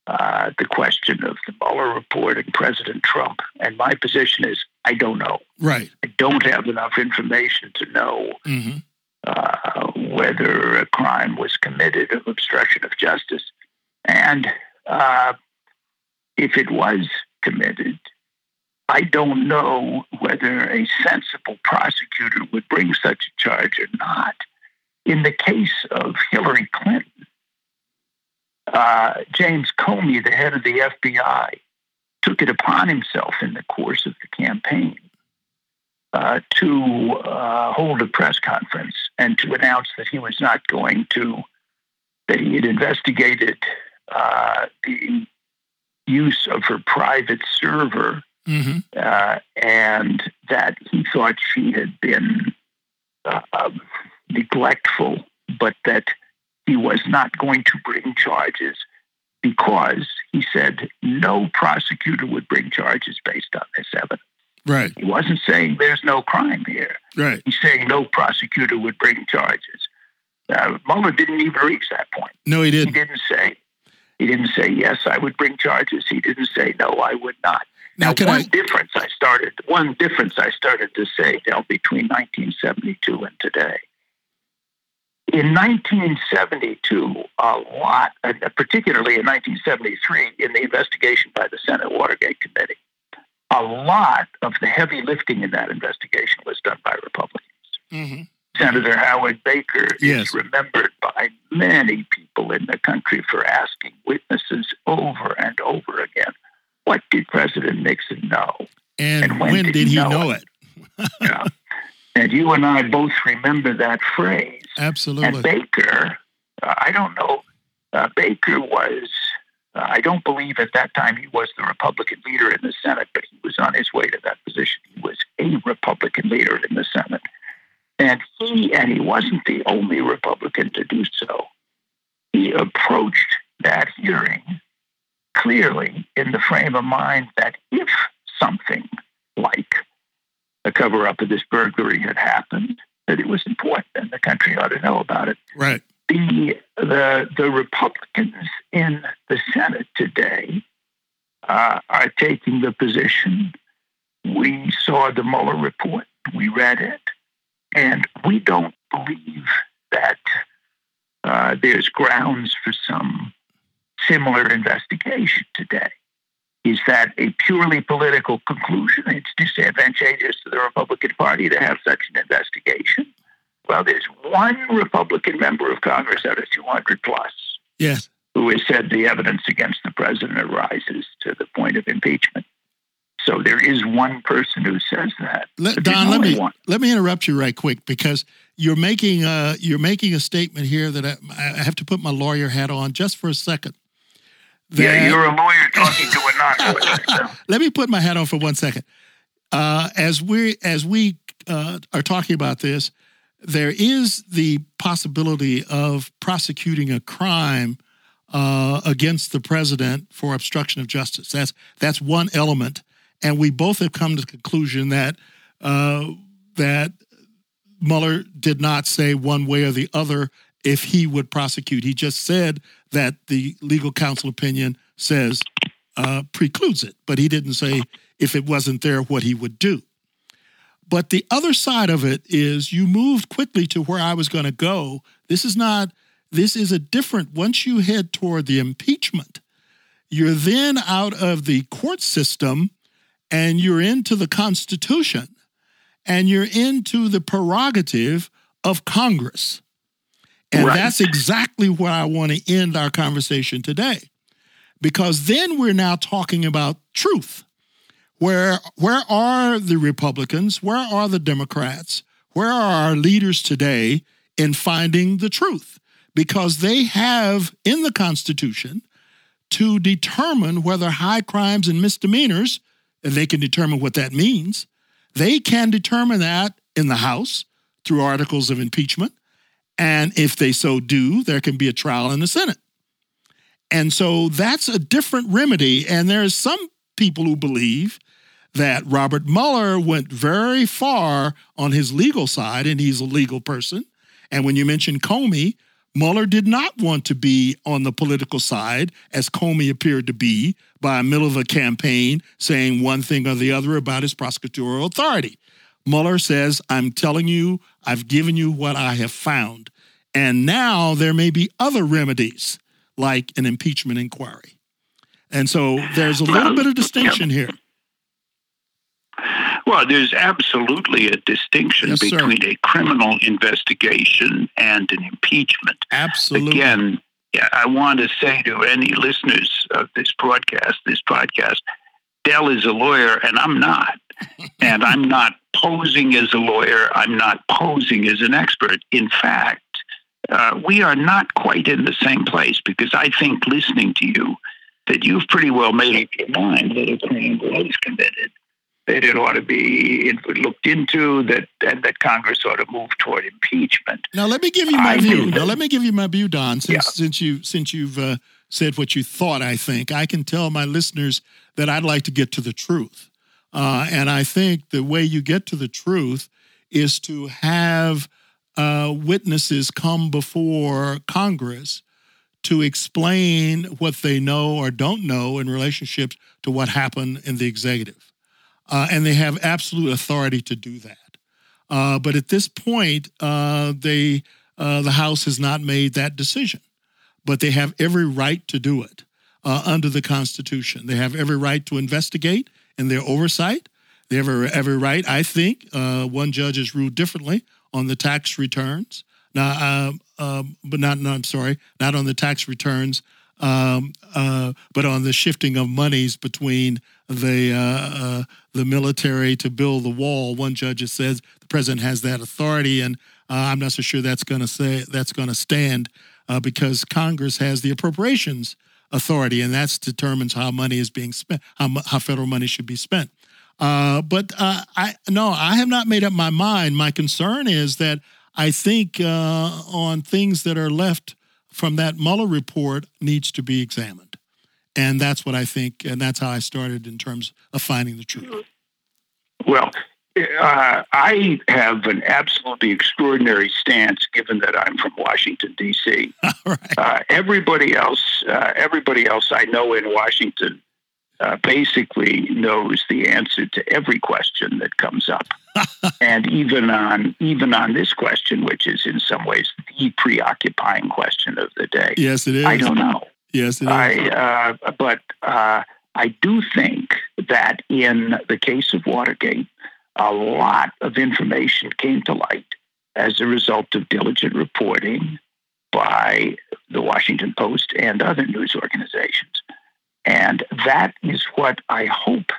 uh, the question of the Mueller report and President Trump. And my position is I don't know. Right. I don't have enough information to know mm-hmm. uh, whether a crime was committed of obstruction of justice. And uh, if it was committed, I don't know whether a sensible prosecutor would bring such a charge or not. In the case of Hillary Clinton, uh, James Comey, the head of the FBI, took it upon himself in the course of the campaign uh, to uh, hold a press conference and to announce that he was not going to, that he had investigated uh, the use of her private server mm-hmm. Uh, and that he thought she had been uh, um, neglectful, but that he was not going to bring charges because he said no prosecutor would bring charges based on this evidence. Right. He wasn't saying there's no crime here. Right. He's saying no prosecutor would bring charges. Uh, Mueller didn't even reach that point. No, he didn't. He didn't say. He didn't say yes, I would bring charges. He didn't say no, I would not. Now, now one I... difference I started. One difference I started to say, Del, between 1972 and today in 1972, a lot, uh, particularly in 1973, in the investigation by the Senate Watergate Committee, a lot of the heavy lifting in that investigation was done by Republicans. Mm-hmm. Senator Howard Baker yes. is remembered by many people in the country for asking witnesses over and over again, what did President Nixon know? And, and when, when, did, he know, know it? it? yeah. And you and I both remember that phrase. Absolutely. And Baker, uh, I don't know, uh, Baker was, uh, I don't believe at that time he was the Republican leader in the Senate, but he was on his way to that position. He was a Republican leader in the Senate. And he, and he wasn't the only Republican to do so, he he approached that hearing clearly in the frame of mind that if something like a cover up of this burglary had happened, that it was important and the country ought to know about it. Right. The the the Republicans in the Senate today uh, are taking the position. We saw the Mueller report. We read it, and we don't believe that uh, there's grounds for some similar investigation today. Is that a purely political conclusion? It's disadvantageous to the Republican Party to have such an investigation. Well, there's one Republican member of Congress out of 200 plus yes. who has said the evidence against the president arises to the point of impeachment. So there is one person who says that. Let, Don, let me one. let me interrupt you right quick because you're making a, you're making a statement here that I, I have to put my lawyer hat on just for a second. That, yeah, you're a lawyer talking to a non-lawyer. Let me put my hat on for one second. Uh, as we as we uh, are talking about this, there is the possibility of prosecuting a crime uh, against the president for obstruction of justice. That's that's one element, and we both have come to the conclusion that uh, that Mueller did not say one way or the other if he would prosecute. He just said that the legal counsel opinion says uh, precludes it, but he didn't say if it wasn't there what he would do. But the other side of it is you moved quickly to where I was going to go. This is not, this is a different, once you head toward the impeachment, you're then out of the court system and you're into the Constitution and you're into the prerogative of Congress. And right. that's exactly where I want to end our conversation today. Because then we're now talking about truth. Where, where are the Republicans? Where are the Democrats? Where are our leaders today in finding the truth? Because they have in the Constitution to determine whether high crimes and misdemeanors, and they can determine what that means, they can determine that in the House through articles of impeachment. And if they so do, there can be a trial in the Senate. And so that's a different remedy. And there's some people who believe that Robert Mueller went very far on his legal side, and he's a legal person. And when you mention Comey, Mueller did not want to be on the political side, as Comey appeared to be, by middle of a campaign saying one thing or the other about his prosecutorial authority. Mueller says, I'm telling you, I've given you what I have found. And now there may be other remedies like an impeachment inquiry. And so there's a little bit of distinction here. Well, there's absolutely a distinction yes, between a criminal investigation and an impeachment. Absolutely. Again, I want to say to any listeners of this broadcast, this podcast, Del is a lawyer and I'm not. and I'm not posing as a lawyer. I'm not posing as an expert. In fact, uh, we are not quite in the same place because I think listening to you that you've pretty well made up your mind that a crime was committed, that it ought to be looked into, that and that Congress ought to move toward impeachment. Now let me give you my I view. Now let me give you my view, Don. Since yeah. since you since you've uh, said what you thought, I think I can tell my listeners that I'd like to get to the truth. Uh, and I think the way you get to the truth is to have uh, witnesses come before Congress to explain what they know or don't know in relationships to what happened in the executive. Uh, and they have absolute authority to do that. Uh, but at this point, uh, they, uh, the House has not made that decision, but they have every right to do it uh, under the Constitution. They have every right to investigate in their oversight. They have every right, I think. Uh, one judge has ruled differently on the tax returns. Now, um, but not, no, I'm sorry, not on the tax returns, um, uh, but on the shifting of monies between the uh, uh, the military to build the wall. One judge says the president has that authority, and uh, I'm not so sure that's going to say that's going to stand uh, because Congress has the appropriations authority, and that determines how money is being spent, how, how federal money should be spent. Uh, but uh, I no, I have not made up my mind. My concern is that I think uh, on things that are left from that Mueller report needs to be examined. And that's what I think, and that's how I started in terms of finding the truth. Well, uh, I have an absolutely extraordinary stance, given that I'm from Washington D.C. right. uh, everybody else, uh, everybody else I know in Washington, uh, basically knows the answer to every question that comes up, and even on even on this question, which is in some ways the preoccupying question of the day. Yes, it is. I don't know. Yes, it is. I, uh, but uh, I do think that in the case of Watergate, a lot of information came to light as a result of diligent reporting by the Washington Post and other news organizations. And that is what I hope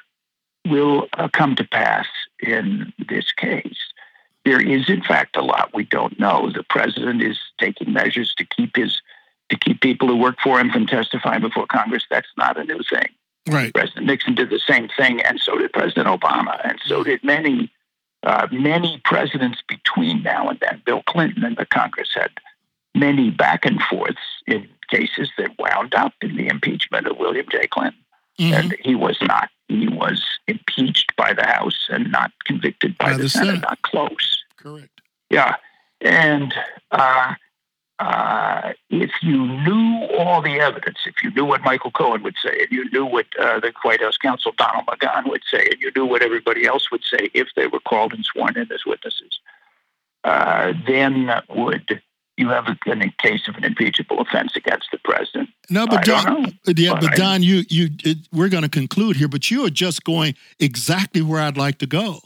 will uh, come to pass in this case. There is, in fact, a lot we don't know. The president is taking measures to keep his to keep people who work for him from testifying before Congress. That's not a new thing. Right. President Nixon did the same thing, and so did President Obama, and so did many, uh, many presidents between now and then. Bill Clinton and the Congress had many back and forths in cases that wound up in the impeachment of William J. Clinton. Mm-hmm. And he was not. He was impeached by the House and not convicted by, by the, the Senate. Senate. Not close. Correct. Yeah, and uh, uh, if you knew all the evidence, if you knew what Michael Cohen would say, and you knew what uh, the White House counsel Donald McGahn would say, and you knew what everybody else would say if they were called and sworn in as witnesses, uh, then would you have a, a, case of an impeachable offense against the president? No, but Don, yeah, but, but Don, you you it, we're going to conclude here, but you are just going exactly where I'd like to go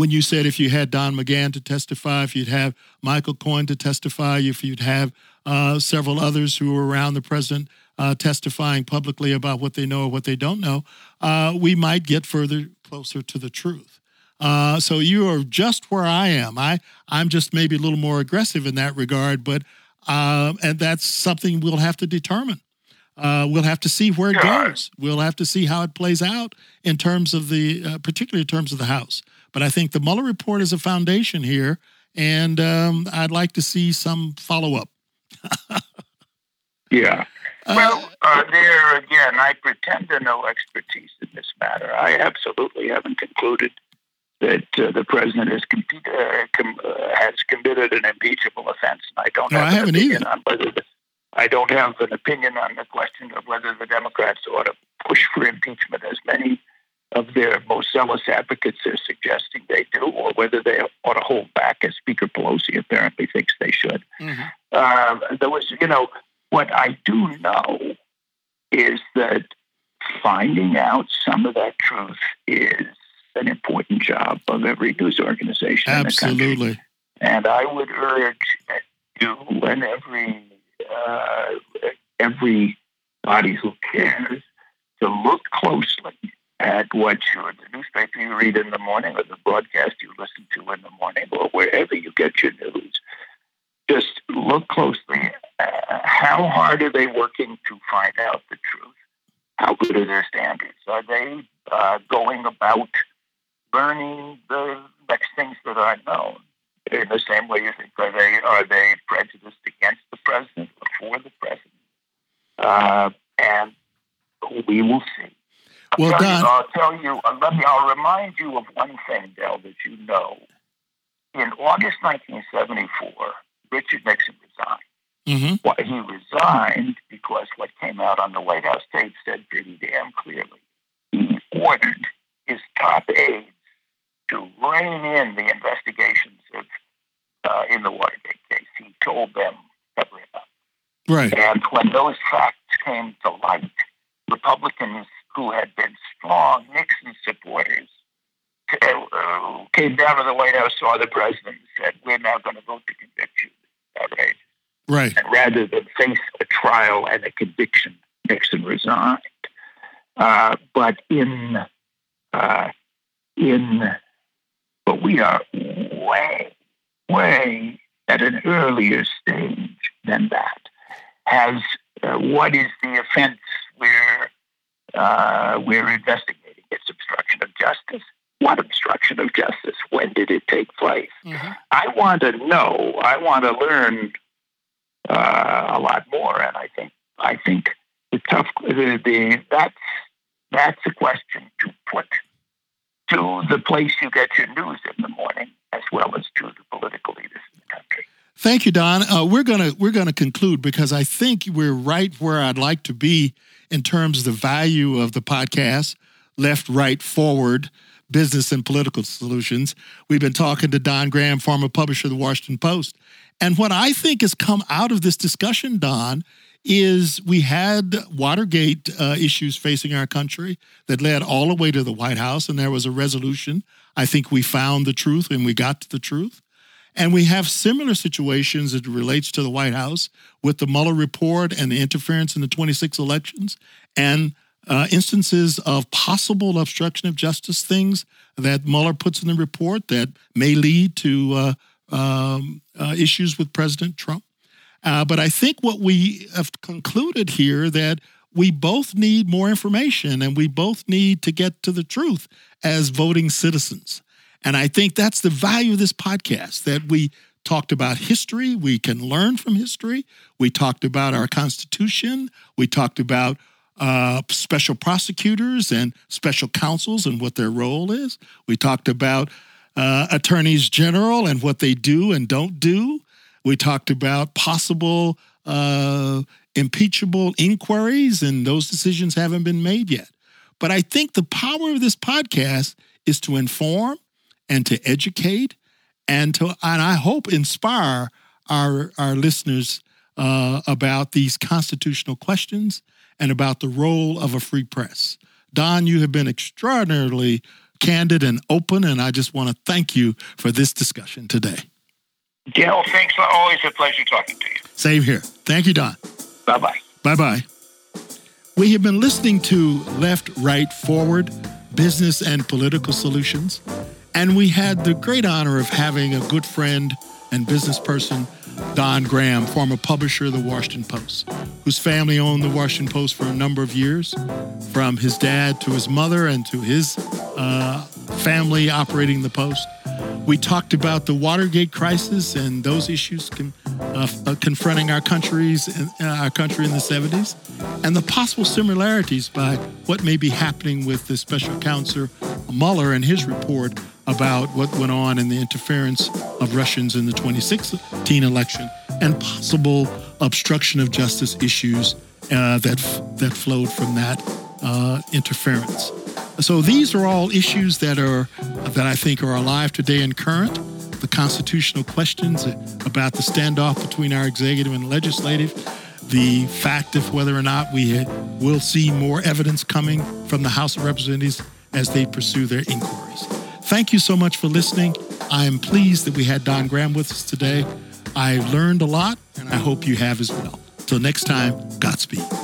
when you said if you had Don McGahn to testify, if you'd have Michael Cohen to testify, if you'd have uh, several others who were around the president uh, testifying publicly about what they know or what they don't know, uh, we might get further closer to the truth. Uh, so you are just where I am. I I'm just maybe a little more aggressive in that regard, but uh, and that's something we'll have to determine. Uh, we'll have to see where it goes. We'll have to see how it plays out in terms of the, uh, particularly in terms of the House. But I think the Mueller report is a foundation here, and um, I'd like to see some follow up. yeah. Uh, well, uh, there again, I pretend to know expertise in this matter. I absolutely haven't concluded that uh, the president has, uh, com- uh, has committed an impeachable offense. I don't no, have I haven't opinion either. on whether the, I don't have an opinion on the question of whether the Democrats ought to push for impeachment, as many of their most zealous advocates are suggesting they do, or whether they ought to hold back, as Speaker Pelosi apparently thinks they should. Mm-hmm. Uh, there was, you know, what I do know is that finding out some of that truth is an important job of every news organization Absolutely. in the country. And I would urge you and every uh, everybody who cares to look closely at what you, the newspaper you read in the morning or the broadcast you listen to in the morning or wherever you get your news. Just look closely. Uh, how hard are they working to find out the truth? How good are their standards? Are they uh, going about learning the next things that are known? In the same way you think, are they are they prejudiced against the president or for the president? Uh, and we will see. Well, I'll Don. You, I'll tell you, uh, let me, I'll remind you of one thing, Del, that you know. In August 1974, Richard Nixon resigned. Mm-hmm. Well, he resigned because what came out on the White House tape said pretty damn clearly. He ordered his top aides to rein in the investigations of uh, in the Watergate case. He told them cover it up. Right. And when those facts came to light, Republicans who had been strong Nixon supporters uh, came down to the White House, saw the president, and said, "We're now going to vote to convict you." Outrageous. Right. And rather than face a trial and a conviction, Nixon resigned. Uh, but in uh, in but we are way way at an earlier stage than that. Has uh, what is the offense where uh, we're investigating. It's obstruction of justice. What obstruction of justice? When did it take place? Mm-hmm. I want to know. I want to learn uh, a lot more. And I think I think the tough the, the that's that's a question to put to the place you get your news in the morning, as well as to the political leaders in the country. Thank you, Don. Uh, we're gonna we're gonna conclude because I think we're right where I'd like to be in terms of the value of the podcast, left, right, forward, business and political solutions. We've been talking to Don Graham, former publisher of the Washington Post, and what I think has come out of this discussion, Don, is we had Watergate uh, issues facing our country that led all the way to the White House, and there was a resolution. I think we found the truth and we got to the truth. And we have similar situations that relates to the White House with the Mueller report and the interference in the 26 elections and uh, instances of possible obstruction of justice things that Mueller puts in the report that may lead to uh, um, uh, issues with President Trump. Uh, but I think what we have concluded here that we both need more information and we both need to get to the truth as voting citizens. And I think that's the value of this podcast that we talked about history. We can learn from history. We talked about our Constitution. We talked about uh, special prosecutors and special counsels and what their role is. We talked about uh, attorneys general and what they do and don't do. We talked about possible uh, impeachable inquiries, and those decisions haven't been made yet. But I think the power of this podcast is to inform and to educate and to, and I hope inspire our our listeners uh, about these constitutional questions and about the role of a free press. Don, you have been extraordinarily candid and open, and I just want to thank you for this discussion today. Gail, thanks. Always a pleasure talking to you. Same here. Thank you, Don. Bye bye. Bye bye. We have been listening to Left, Right, Forward Business and Political Solutions, and we had the great honor of having a good friend and business person, Don Graham, former publisher of the Washington Post, whose family owned the Washington Post for a number of years, from his dad to his mother and to his uh, family operating the Post. We talked about the Watergate crisis and those issues con- uh, uh, confronting our countries, uh, our country in the 70s, and the possible similarities by what may be happening with the special counsel Mueller and his report about what went on in the interference of Russians in the 2016 election and possible obstruction of justice issues uh, that that flowed from that uh, interference. So these are all issues that are that I think are alive today and current. The constitutional questions about the standoff between our executive and legislative, the fact of whether or not we will see more evidence coming from the House of Representatives as they pursue their inquiries. Thank you so much for listening. I am pleased that we had Don Graham with us today. I learned a lot, and I hope you have as well. Till next time, Godspeed.